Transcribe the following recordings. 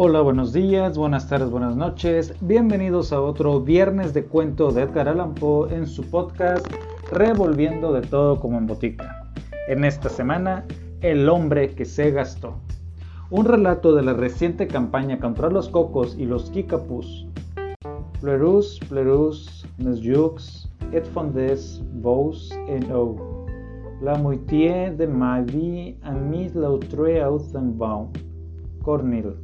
Hola, buenos días, buenas tardes, buenas noches. Bienvenidos a otro viernes de cuento de Edgar Allan Poe en su podcast Revolviendo de todo como en botica. En esta semana, El hombre que se gastó. Un relato de la reciente campaña contra los cocos y los kikapus. Plerus, plerus, nesjux, et fondes vos en o. La moitié de ma vie a mis lautre baum. Cornil.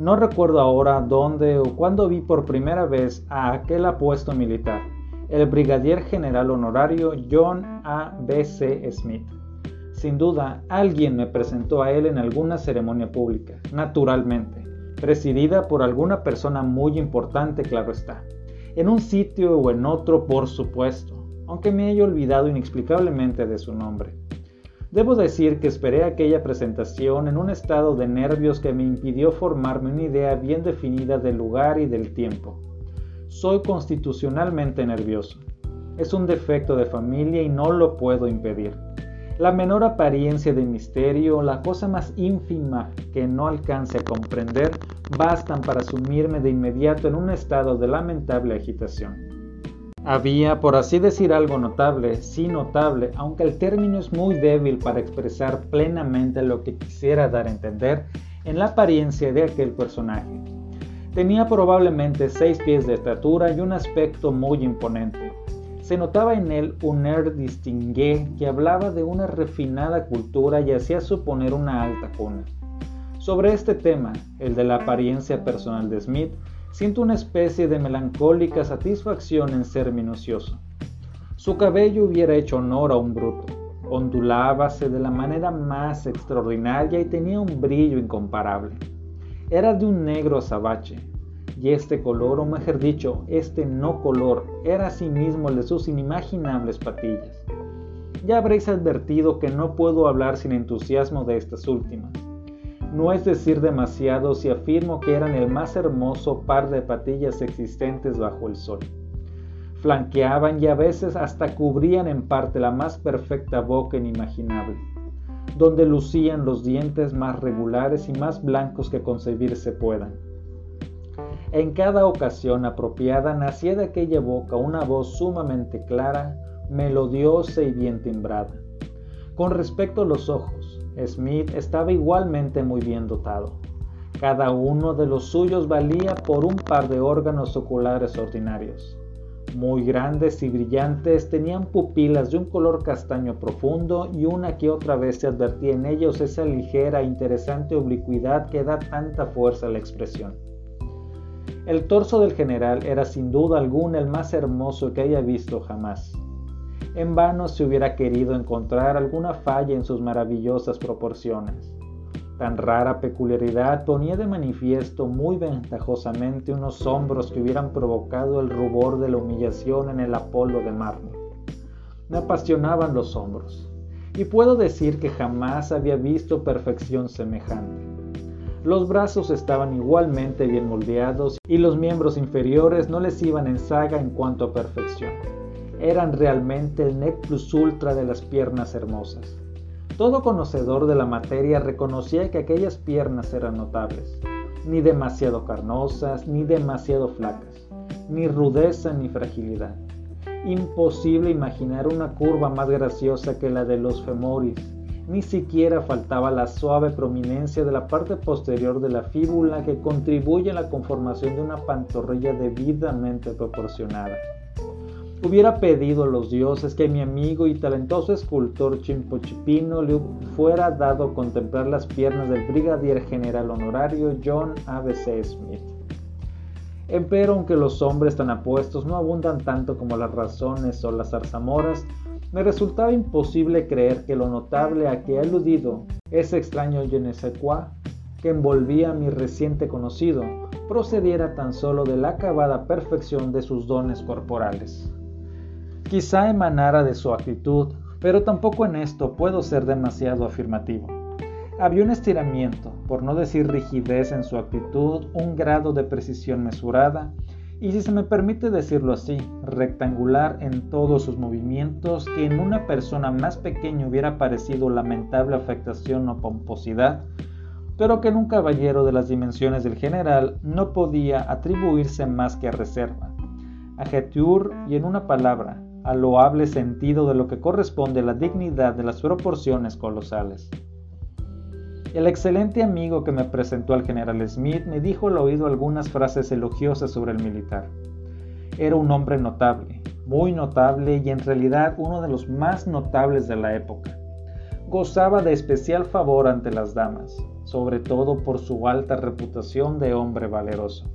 No recuerdo ahora dónde o cuándo vi por primera vez a aquel apuesto militar, el brigadier general honorario John A. B. C. Smith. Sin duda, alguien me presentó a él en alguna ceremonia pública, naturalmente, presidida por alguna persona muy importante, claro está. En un sitio o en otro, por supuesto, aunque me haya olvidado inexplicablemente de su nombre. Debo decir que esperé aquella presentación en un estado de nervios que me impidió formarme una idea bien definida del lugar y del tiempo. Soy constitucionalmente nervioso. Es un defecto de familia y no lo puedo impedir. La menor apariencia de misterio, la cosa más ínfima que no alcance a comprender, bastan para sumirme de inmediato en un estado de lamentable agitación. Había, por así decir, algo notable, sí notable, aunque el término es muy débil para expresar plenamente lo que quisiera dar a entender en la apariencia de aquel personaje. Tenía probablemente seis pies de estatura y un aspecto muy imponente. Se notaba en él un air distingué que hablaba de una refinada cultura y hacía suponer una alta cuna. Sobre este tema, el de la apariencia personal de Smith, Siento una especie de melancólica satisfacción en ser minucioso. Su cabello hubiera hecho honor a un bruto. Ondulábase de la manera más extraordinaria y tenía un brillo incomparable. Era de un negro azabache, y este color, o mejor dicho, este no color, era asimismo el de sus inimaginables patillas. Ya habréis advertido que no puedo hablar sin entusiasmo de estas últimas. No es decir demasiado si afirmo que eran el más hermoso par de patillas existentes bajo el sol. Flanqueaban y a veces hasta cubrían en parte la más perfecta boca inimaginable, donde lucían los dientes más regulares y más blancos que concebirse puedan. En cada ocasión apropiada nacía de aquella boca una voz sumamente clara, melodiosa y bien timbrada. Con respecto a los ojos, Smith estaba igualmente muy bien dotado. Cada uno de los suyos valía por un par de órganos oculares ordinarios. Muy grandes y brillantes, tenían pupilas de un color castaño profundo y una que otra vez se advertía en ellos esa ligera e interesante oblicuidad que da tanta fuerza a la expresión. El torso del general era sin duda alguna el más hermoso que haya visto jamás. En vano se hubiera querido encontrar alguna falla en sus maravillosas proporciones. Tan rara peculiaridad ponía de manifiesto muy ventajosamente unos hombros que hubieran provocado el rubor de la humillación en el Apolo de mármol. Me apasionaban los hombros, y puedo decir que jamás había visto perfección semejante. Los brazos estaban igualmente bien moldeados y los miembros inferiores no les iban en saga en cuanto a perfección eran realmente el nec plus ultra de las piernas hermosas. Todo conocedor de la materia reconocía que aquellas piernas eran notables, ni demasiado carnosas, ni demasiado flacas, ni rudeza ni fragilidad. Imposible imaginar una curva más graciosa que la de los femoris, ni siquiera faltaba la suave prominencia de la parte posterior de la fíbula que contribuye a la conformación de una pantorrilla debidamente proporcionada. Hubiera pedido a los dioses que mi amigo y talentoso escultor Chimpochipino le fuera dado contemplar las piernas del brigadier general honorario John A.B.C. Smith. Empero, aunque los hombres tan apuestos no abundan tanto como las razones o las zarzamoras, me resultaba imposible creer que lo notable a que he aludido, ese extraño je ne sais quoi, que envolvía a mi reciente conocido, procediera tan solo de la acabada perfección de sus dones corporales. Quizá emanara de su actitud, pero tampoco en esto puedo ser demasiado afirmativo. Había un estiramiento, por no decir rigidez en su actitud, un grado de precisión mesurada, y si se me permite decirlo así, rectangular en todos sus movimientos, que en una persona más pequeña hubiera parecido lamentable afectación o pomposidad, pero que en un caballero de las dimensiones del general no podía atribuirse más que a reserva, a y en una palabra, al loable sentido de lo que corresponde a la dignidad de las proporciones colosales. El excelente amigo que me presentó al general Smith me dijo al oído algunas frases elogiosas sobre el militar. Era un hombre notable, muy notable y en realidad uno de los más notables de la época. Gozaba de especial favor ante las damas, sobre todo por su alta reputación de hombre valeroso.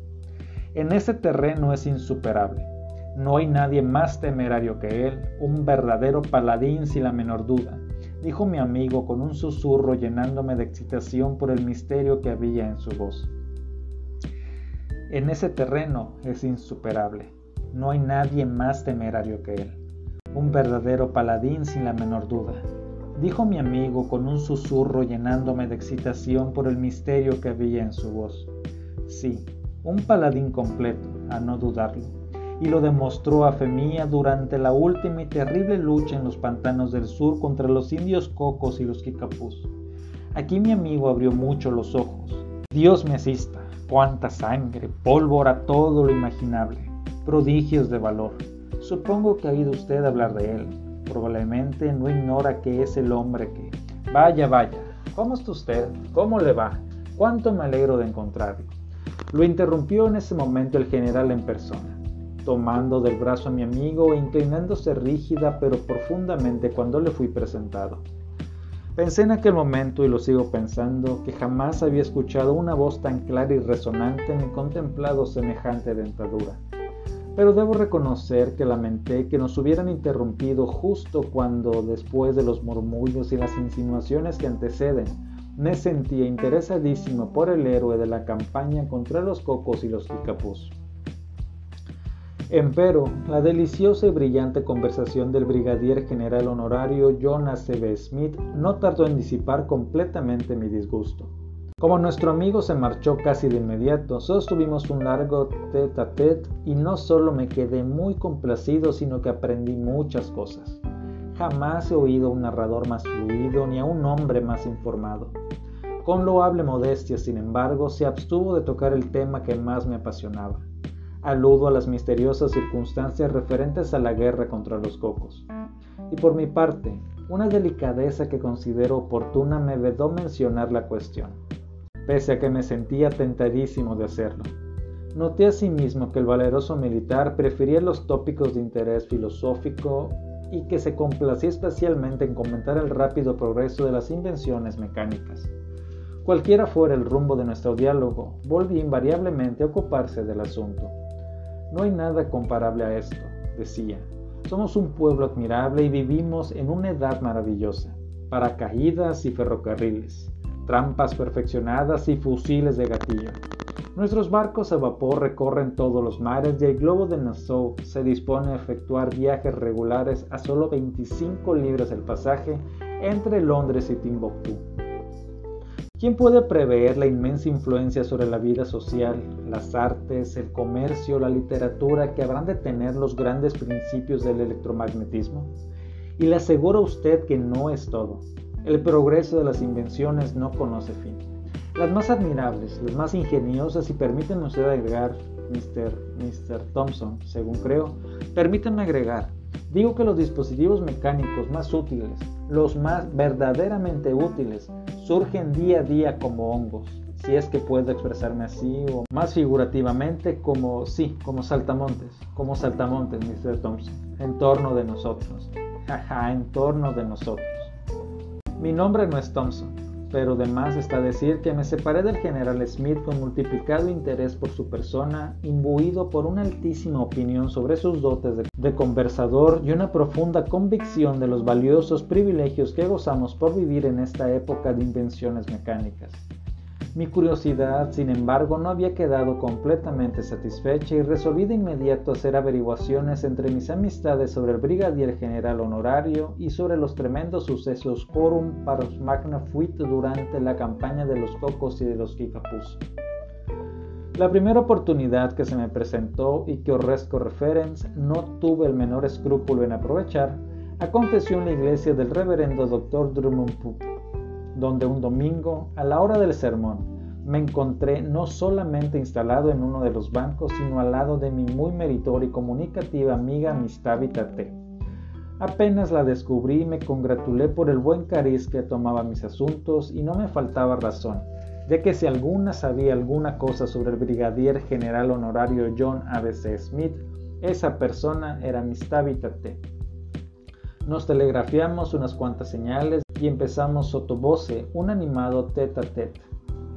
En ese terreno es insuperable. No hay nadie más temerario que él, un verdadero paladín sin la menor duda, dijo mi amigo con un susurro llenándome de excitación por el misterio que había en su voz. En ese terreno es insuperable. No hay nadie más temerario que él. Un verdadero paladín sin la menor duda, dijo mi amigo con un susurro llenándome de excitación por el misterio que había en su voz. Sí, un paladín completo, a no dudarlo y lo demostró a Femía durante la última y terrible lucha en los pantanos del sur contra los indios cocos y los kikapús. Aquí mi amigo abrió mucho los ojos. Dios me asista, cuánta sangre, pólvora, todo lo imaginable, prodigios de valor. Supongo que ha oído usted hablar de él. Probablemente no ignora que es el hombre que... Vaya, vaya, ¿cómo está usted? ¿Cómo le va? Cuánto me alegro de encontrarlo. Lo interrumpió en ese momento el general en persona tomando del brazo a mi amigo e inclinándose rígida pero profundamente cuando le fui presentado. Pensé en aquel momento y lo sigo pensando que jamás había escuchado una voz tan clara y resonante ni contemplado semejante dentadura. Pero debo reconocer que lamenté que nos hubieran interrumpido justo cuando, después de los murmullos y las insinuaciones que anteceden, me sentía interesadísimo por el héroe de la campaña contra los cocos y los picapús. Empero, la deliciosa y brillante conversación del brigadier general honorario Jonas C.B. Smith no tardó en disipar completamente mi disgusto. Como nuestro amigo se marchó casi de inmediato, sostuvimos un largo tete a tete y no solo me quedé muy complacido, sino que aprendí muchas cosas. Jamás he oído a un narrador más fluido ni a un hombre más informado. Con loable modestia, sin embargo, se abstuvo de tocar el tema que más me apasionaba aludo a las misteriosas circunstancias referentes a la guerra contra los cocos. Y por mi parte, una delicadeza que considero oportuna me vedó mencionar la cuestión, pese a que me sentía tentadísimo de hacerlo. Noté asimismo que el valeroso militar prefería los tópicos de interés filosófico y que se complacía especialmente en comentar el rápido progreso de las invenciones mecánicas. Cualquiera fuera el rumbo de nuestro diálogo, volví invariablemente a ocuparse del asunto. No hay nada comparable a esto, decía. Somos un pueblo admirable y vivimos en una edad maravillosa. Paracaídas y ferrocarriles, trampas perfeccionadas y fusiles de gatillo. Nuestros barcos a vapor recorren todos los mares y el globo de Nassau se dispone a efectuar viajes regulares a solo 25 libras el pasaje entre Londres y Timbuktu. ¿Quién puede prever la inmensa influencia sobre la vida social, las artes, el comercio, la literatura que habrán de tener los grandes principios del electromagnetismo? Y le aseguro a usted que no es todo. El progreso de las invenciones no conoce fin. Las más admirables, las más ingeniosas y permítanme usted agregar, Mr. Mr. Thompson, según creo, permítanme agregar, digo que los dispositivos mecánicos más útiles, los más verdaderamente útiles, surgen día a día como hongos, si es que puedo expresarme así, o más figurativamente como, sí, como saltamontes, como saltamontes, Mr. Thompson, en torno de nosotros, jaja, en torno de nosotros. Mi nombre no es Thompson, pero de más está decir que me separé del general Smith con multiplicado interés por su persona, imbuido por una altísima opinión sobre sus dotes de, de, conversador y una profunda convicción de los valiosos privilegios que gozamos por vivir en esta época de invenciones mecánicas. Mi curiosidad, sin embargo, no había quedado completamente satisfecha y resolví de inmediato hacer averiguaciones entre mis amistades sobre el brigadier general honorario y sobre los tremendos sucesos quorum paros magna fuit durante la campaña de los cocos y de los kikapus. La primera oportunidad que se me presentó y que Orresco referens no tuve el menor escrúpulo en aprovechar, aconteció en la iglesia del reverendo Dr. Drummond donde un domingo, a la hora del sermón, me encontré no solamente instalado en uno de los bancos, sino al lado de mi muy meritoria y comunicativa amiga Mistavita T. Apenas la descubrí me congratulé por el buen cariz que tomaba mis asuntos y no me faltaba razón, ya que si alguna sabía alguna cosa sobre el brigadier general honorario John A.B.C. Smith, esa persona era Mistavita T. Nos telegrafiamos unas cuantas señales y empezamos sotobose un animado tete a tete.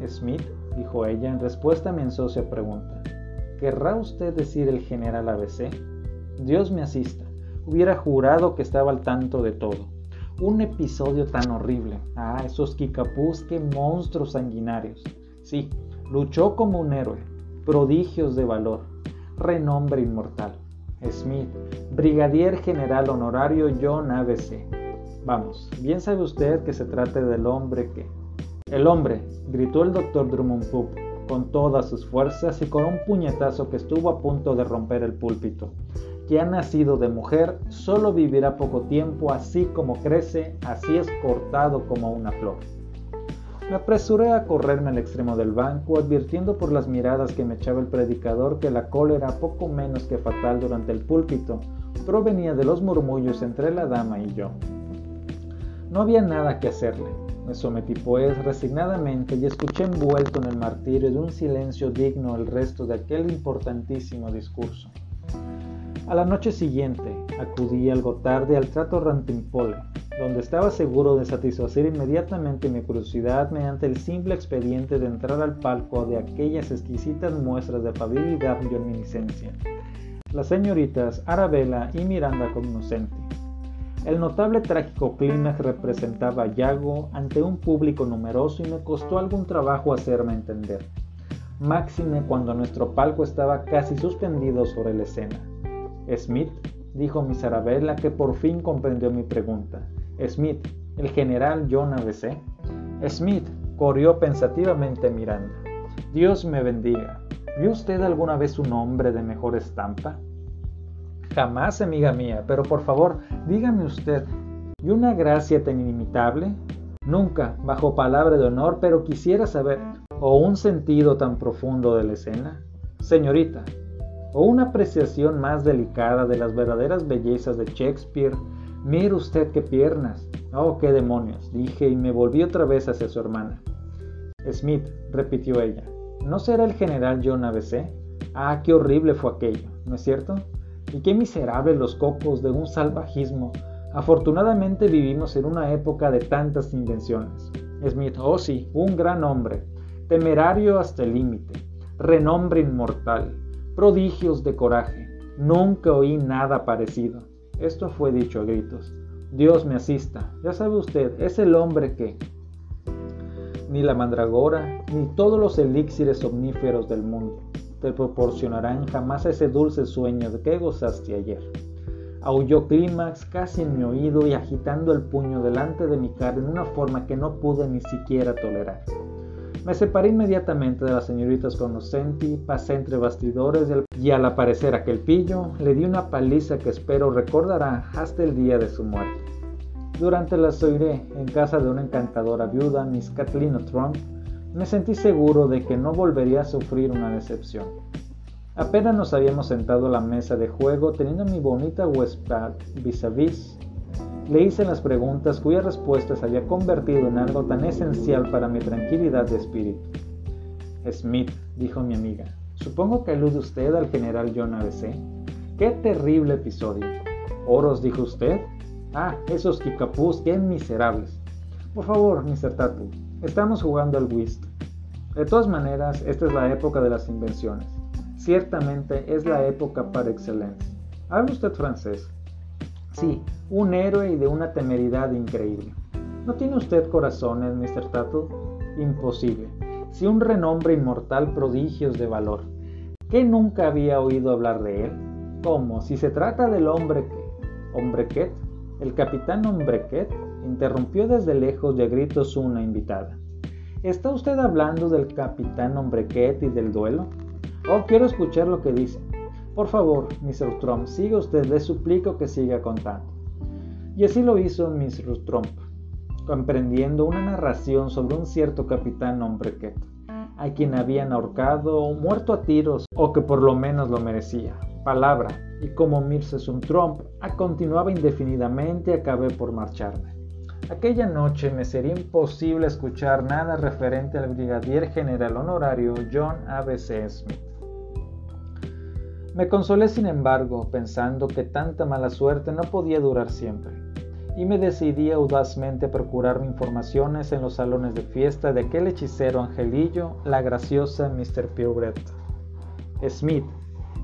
Smith, dijo ella en respuesta a mi ansiosa pregunta, ¿querrá usted decir el general ABC? Dios me asista, hubiera jurado que estaba al tanto de todo. Un episodio tan horrible. Ah, esos kikapús, qué monstruos sanguinarios. Sí, luchó como un héroe, prodigios de valor, renombre inmortal. Smith, Brigadier General Honorario John ABC. Vamos, bien sabe usted que se trata del hombre que... El hombre, gritó el doctor Drummond Poop con todas sus fuerzas y con un puñetazo que estuvo a punto de romper el púlpito. Que ha nacido de mujer solo vivirá poco tiempo, así como crece, así es cortado como una flor. Me apresuré a correrme al extremo del banco, advirtiendo por las miradas que me echaba el predicador que la cólera, poco menos que fatal durante el púlpito, provenía de los murmullos entre la dama y yo. No había nada que hacerle. Me sometí pues resignadamente y escuché envuelto en el martirio de un silencio digno el resto de aquel importantísimo discurso. A la noche siguiente acudí algo tarde al trato Rantimpole, donde estaba seguro de satisfacer inmediatamente mi curiosidad mediante el simple expediente de entrar al palco de aquellas exquisitas muestras de afabilidad y reminiscencia. Las señoritas Arabella y Miranda Cognoscenti. El notable trágico clímax representaba Yago ante un público numeroso y me costó algún trabajo hacerme entender. Máxime cuando nuestro palco estaba casi suspendido sobre la escena. Smith, dijo Miss Arabella, que por fin comprendió mi pregunta. Smith, el general John ABC. Smith corrió pensativamente Miranda. Dios me bendiga. ¿Vio usted alguna vez un hombre de mejor estampa? Jamás, amiga mía, pero por favor, dígame usted, ¿y una gracia tan inimitable? Nunca, bajo palabra de honor, pero quisiera saber, ¿o un sentido tan profundo de la escena? Señorita, ¿o una apreciación más delicada de las verdaderas bellezas de Shakespeare Mire usted qué piernas. Oh, qué demonios, dije y me volví otra vez hacia su hermana. Smith, repitió ella, ¿no será el general John ABC? Ah, qué horrible fue aquello, ¿no es cierto? Y qué miserables los cocos de un salvajismo. Afortunadamente vivimos en una época de tantas invenciones. Smith, oh sí, un gran hombre, temerario hasta el límite, renombre inmortal, prodigios de coraje. Nunca oí nada parecido. Esto fue dicho a gritos. Dios me asista. Ya sabe usted, es el hombre que... Ni la mandragora, ni todos los elixires omníferos del mundo te proporcionarán jamás ese dulce sueño de que gozaste ayer. Aulló Clímax casi en mi oído y agitando el puño delante de mi cara en una forma que no pude ni siquiera tolerar. Me separé inmediatamente de las señoritas Conoscenti, pasé entre bastidores y al aparecer aquel pillo, le di una paliza que espero recordará hasta el día de su muerte. Durante la soiré en casa de una encantadora viuda, Miss Kathleen Trump, me sentí seguro de que no volvería a sufrir una decepción. Apenas nos habíamos sentado a la mesa de juego teniendo mi bonita huésped vis a vis le hice las preguntas cuyas respuestas había convertido en algo tan esencial para mi tranquilidad de espíritu. Smith, dijo mi amiga, supongo que alude usted al general John ABC. ¡Qué terrible episodio! ¿Oros, dijo usted? Ah, esos kikapús, qué miserables. Por favor, Mr. Tatu, estamos jugando al whist. De todas maneras, esta es la época de las invenciones. Ciertamente es la época par excelencia. ¿Habla usted francés? Sí, un héroe y de una temeridad increíble. ¿No tiene usted corazones, Mr. Tatu? Imposible. Si un renombre inmortal prodigios de valor. ¿Qué nunca había oído hablar de él? ¿Cómo? Si se trata del hombre que... ¿Hombrequet? El capitán Hombrequet interrumpió desde lejos de gritos una invitada. ¿Está usted hablando del capitán Hombrequet y del duelo? Oh, quiero escuchar lo que dice. Por favor, Mr. Trump, siga usted, le suplico que siga contando. Y así lo hizo Mr. Trump. comprendiendo una narración sobre un cierto capitán Hombrequet, a quien habían ahorcado o muerto a tiros, o que por lo menos lo merecía. Palabra, y como un Trump continuaba indefinidamente, acabé por marcharme. Aquella noche me sería imposible escuchar nada referente al brigadier general honorario John A.B.C. Smith. Me consolé sin embargo, pensando que tanta mala suerte no podía durar siempre, y me decidí audazmente a procurarme informaciones en los salones de fiesta de aquel hechicero angelillo, la graciosa Mr. Purebred. Smith,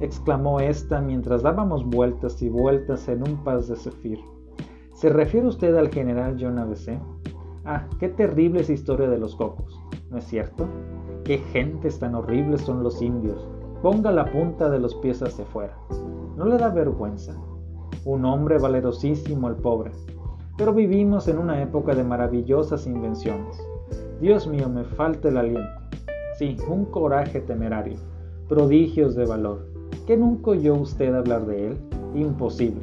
exclamó ésta mientras dábamos vueltas y vueltas en un pas de Zephyr. ¿Se refiere usted al general John ABC? Ah, qué terrible es historia de los cocos, ¿no es cierto? Qué gentes tan horribles son los indios. Ponga la punta de los pies hacia afuera. ¿No le da vergüenza? Un hombre valerosísimo el pobre. Pero vivimos en una época de maravillosas invenciones. Dios mío, me falta el aliento. Sí, un coraje temerario. Prodigios de valor. ¿Qué nunca oyó usted hablar de él? Imposible.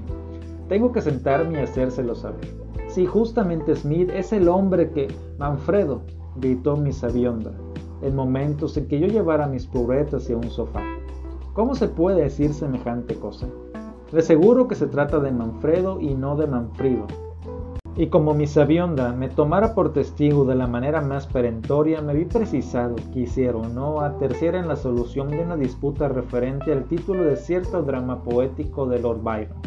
Tengo que sentarme y hacérselo saber. Si justamente Smith es el hombre que... Manfredo, gritó mi sabionda, en momentos en que yo llevara mis pobretas hacia un sofá. ¿Cómo se puede decir semejante cosa? Le aseguro que se trata de Manfredo y no de Manfrido. Y como mi sabionda me tomara por testigo de la manera más perentoria, me vi precisado, quisiera o no, a terciar en la solución de una disputa referente al título de cierto drama poético de Lord Byron.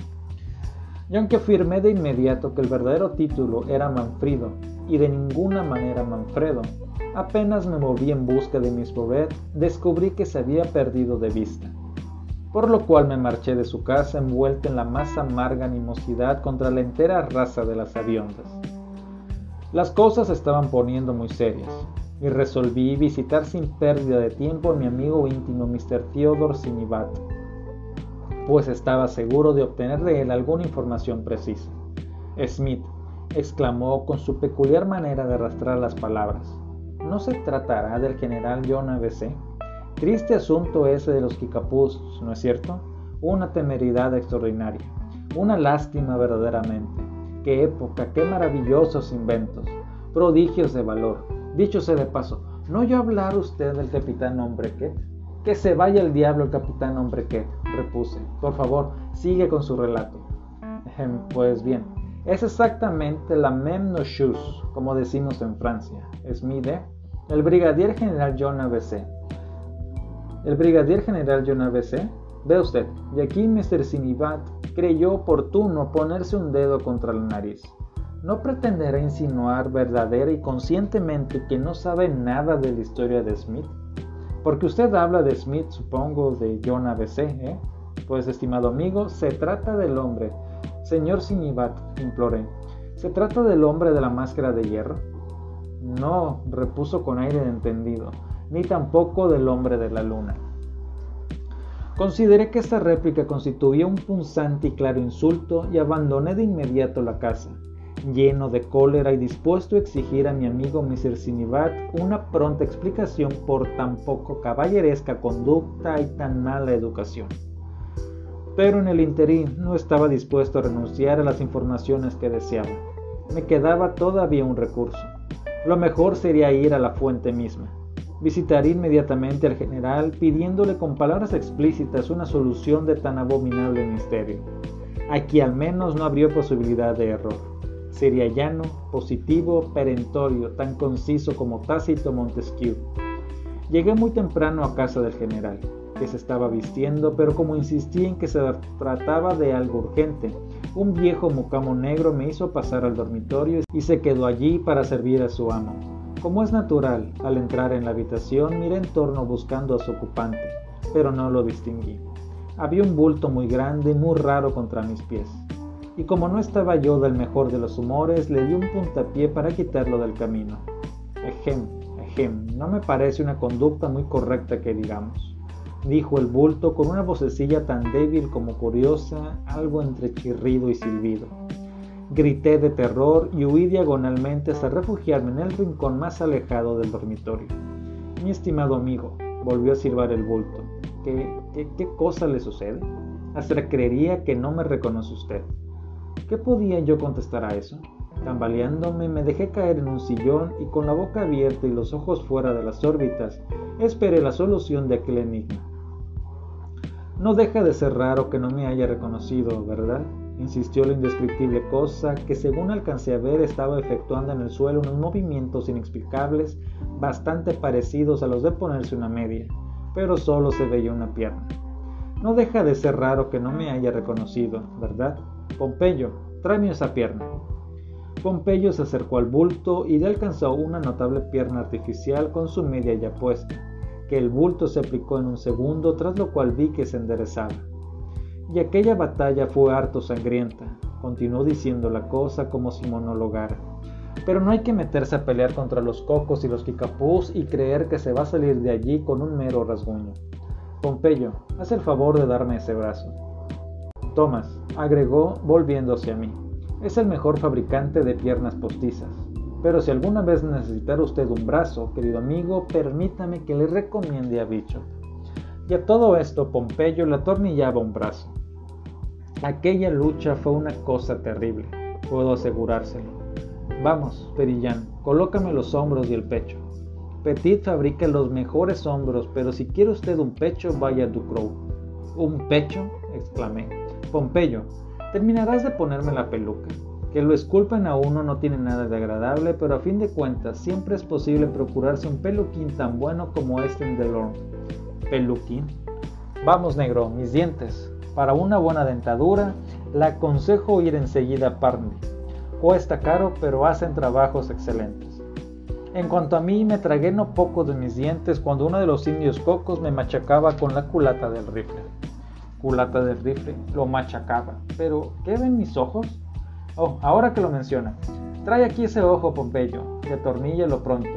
Y aunque afirmé de inmediato que el verdadero título era Manfrido y de ninguna manera Manfredo, apenas me moví en busca de Miss Bobet, descubrí que se había perdido de vista por lo cual me marché de su casa envuelto en la más amarga animosidad contra la entera raza de las aviondas. Las cosas estaban poniendo muy serias, y resolví visitar sin pérdida de tiempo a mi amigo íntimo Mr. Theodore Sinibat, pues estaba seguro de obtener de él alguna información precisa. Smith, exclamó con su peculiar manera de arrastrar las palabras, ¿no se tratará del general John ABC? Triste asunto ese de los Kikapus, ¿no es cierto? Una temeridad extraordinaria, una lástima verdaderamente. Qué época, qué maravillosos inventos, prodigios de valor. Dicho sea de paso, ¿no oyó hablar usted del capitán Hombrequet? Que se vaya el diablo el capitán Hombrequet, repuse. Por favor, sigue con su relato. Pues bien, es exactamente la même chose, como decimos en Francia. Es mi de el brigadier general John ABC el brigadier general John ABC, ve usted, y aquí Mr. Sinibat creyó oportuno ponerse un dedo contra la nariz. ¿No pretenderá insinuar verdadera y conscientemente que no sabe nada de la historia de Smith? Porque usted habla de Smith, supongo, de John ABC, ¿eh? Pues, estimado amigo, se trata del hombre. Señor Sinibat, imploré, ¿se trata del hombre de la máscara de hierro? No, repuso con aire de entendido ni tampoco del hombre de la luna. Consideré que esta réplica constituía un punzante y claro insulto y abandoné de inmediato la casa, lleno de cólera y dispuesto a exigir a mi amigo Mr. Sinibat una pronta explicación por tan poco caballeresca conducta y tan mala educación. Pero en el interín no estaba dispuesto a renunciar a las informaciones que deseaba. Me quedaba todavía un recurso. Lo mejor sería ir a la fuente misma visitaré inmediatamente al general pidiéndole con palabras explícitas una solución de tan abominable misterio. Aquí al menos no habría posibilidad de error. Sería llano, positivo, perentorio, tan conciso como Tácito Montesquieu. Llegué muy temprano a casa del general, que se estaba vistiendo, pero como insistí en que se trataba de algo urgente, un viejo mucamo negro me hizo pasar al dormitorio y se quedó allí para servir a su amo. Como es natural, al entrar en la habitación miré en torno buscando a su ocupante, pero no lo distinguí. Había un bulto muy grande y muy raro contra mis pies, y como no estaba yo del mejor de los humores, le di un puntapié para quitarlo del camino. Ejem, ejem, no me parece una conducta muy correcta que digamos, dijo el bulto con una vocecilla tan débil como curiosa, algo entre chirrido y silbido. Grité de terror y huí diagonalmente hasta refugiarme en el rincón más alejado del dormitorio. Mi estimado amigo, volvió a silbar el bulto. ¿Qué, qué, cosa le sucede? Hasta creería que no me reconoce usted. ¿Qué podía yo contestar a eso? Tambaleándome me dejé caer en un sillón y con la boca abierta y los ojos fuera de las órbitas, esperé la solución de aquel enigma. No deja de ser raro que no me haya reconocido, ¿verdad? insistió la indescriptible cosa que según alcancé a ver estaba efectuando en el suelo unos movimientos inexplicables bastante parecidos a los de ponerse una media, pero solo se veía una pierna. No deja de ser raro que no me haya reconocido, ¿verdad? Pompeyo, tráeme esa pierna. Pompeyo se acercó al bulto y le alcanzó una notable pierna artificial con su media ya puesta, que el bulto se aplicó en un segundo, tras lo cual vi que se enderezaba. Y aquella batalla fue harto sangrienta, continuó diciendo la cosa como si monologara. Pero no hay que meterse a pelear contra los cocos y los kikapús y creer que se va a salir de allí con un mero rasguño. Pompeyo, haz el favor de darme ese brazo. Tomás, agregó volviéndose a mí, es el mejor fabricante de piernas postizas. Pero si alguna vez necesitara usted un brazo, querido amigo, permítame que le recomiende a Bicho. Y a todo esto Pompeyo le atornillaba un brazo. Aquella lucha fue una cosa terrible, puedo asegurárselo. Vamos, Perillán, colócame los hombros y el pecho. Petit fabrica los mejores hombros, pero si quiere usted un pecho, vaya a Ducrow. ¿Un pecho? exclamé. Pompeyo, terminarás de ponerme la peluca. Que lo esculpen a uno no tiene nada de agradable, pero a fin de cuentas siempre es posible procurarse un peluquín tan bueno como este en Delorme. ¿Peluquín? Vamos, negro, mis dientes. Para una buena dentadura, le aconsejo ir enseguida a Parney. Cuesta caro, pero hacen trabajos excelentes. En cuanto a mí, me tragué no poco de mis dientes cuando uno de los indios cocos me machacaba con la culata del rifle. Culata del rifle, lo machacaba. Pero, ¿qué ven mis ojos? Oh, ahora que lo menciona. Trae aquí ese ojo, Pompeyo, y atorníllelo pronto.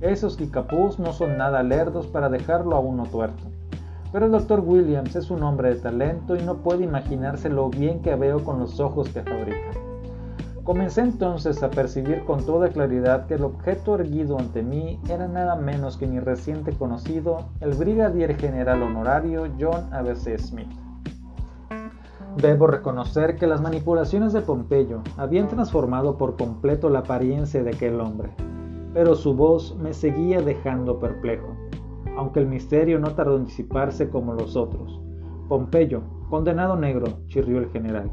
Esos kikapús no son nada lerdos para dejarlo a uno tuerto. Pero el Dr. Williams es un hombre de talento y no puede imaginarse lo bien que veo con los ojos que fabrica. Comencé entonces a percibir con toda claridad que el objeto erguido ante mí era nada menos que mi reciente conocido, el brigadier general honorario John A.B.C. Smith. Debo reconocer que las manipulaciones de Pompeyo habían transformado por completo la apariencia de aquel hombre, pero su voz me seguía dejando perplejo aunque el misterio no tardó en disiparse como los otros. Pompeyo, condenado negro, chirrió el general,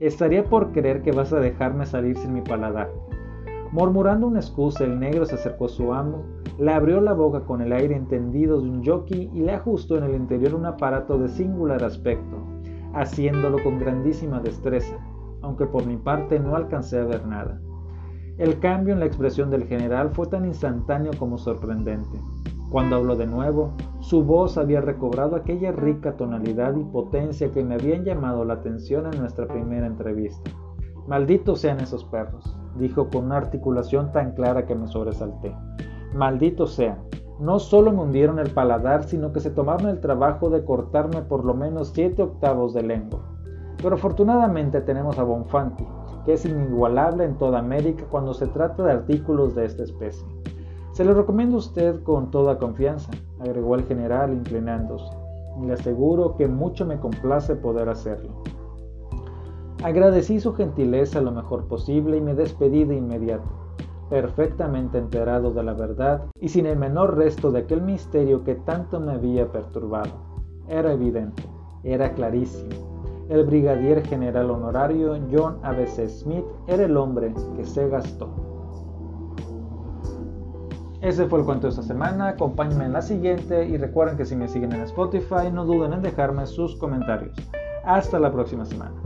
estaría por creer que vas a dejarme salir sin mi paladar. Murmurando una excusa, el negro se acercó a su amo, le abrió la boca con el aire entendido de un jockey y le ajustó en el interior un aparato de singular aspecto, haciéndolo con grandísima destreza, aunque por mi parte no alcancé a ver nada. El cambio en la expresión del general fue tan instantáneo como sorprendente. Cuando habló de nuevo, su voz había recobrado aquella rica tonalidad y potencia que me habían llamado la atención en nuestra primera entrevista. Malditos sean esos perros, dijo con una articulación tan clara que me sobresalté. Malditos sean. No solo me hundieron el paladar, sino que se tomaron el trabajo de cortarme por lo menos siete octavos de lengua. Pero afortunadamente tenemos a Bonfanti, que es inigualable en toda América cuando se trata de artículos de esta especie. Se lo recomiendo a usted con toda confianza, agregó el general inclinándose, y le aseguro que mucho me complace poder hacerlo. Agradecí su gentileza lo mejor posible y me despedí de inmediato, perfectamente enterado de la verdad y sin el menor resto de aquel misterio que tanto me había perturbado. Era evidente, era clarísimo. El brigadier general honorario John A.B.C. Smith era el hombre que se gastó. Ese fue el cuento de esta semana, acompáñenme en la siguiente y recuerden que si me siguen en Spotify no duden en dejarme sus comentarios. Hasta la próxima semana.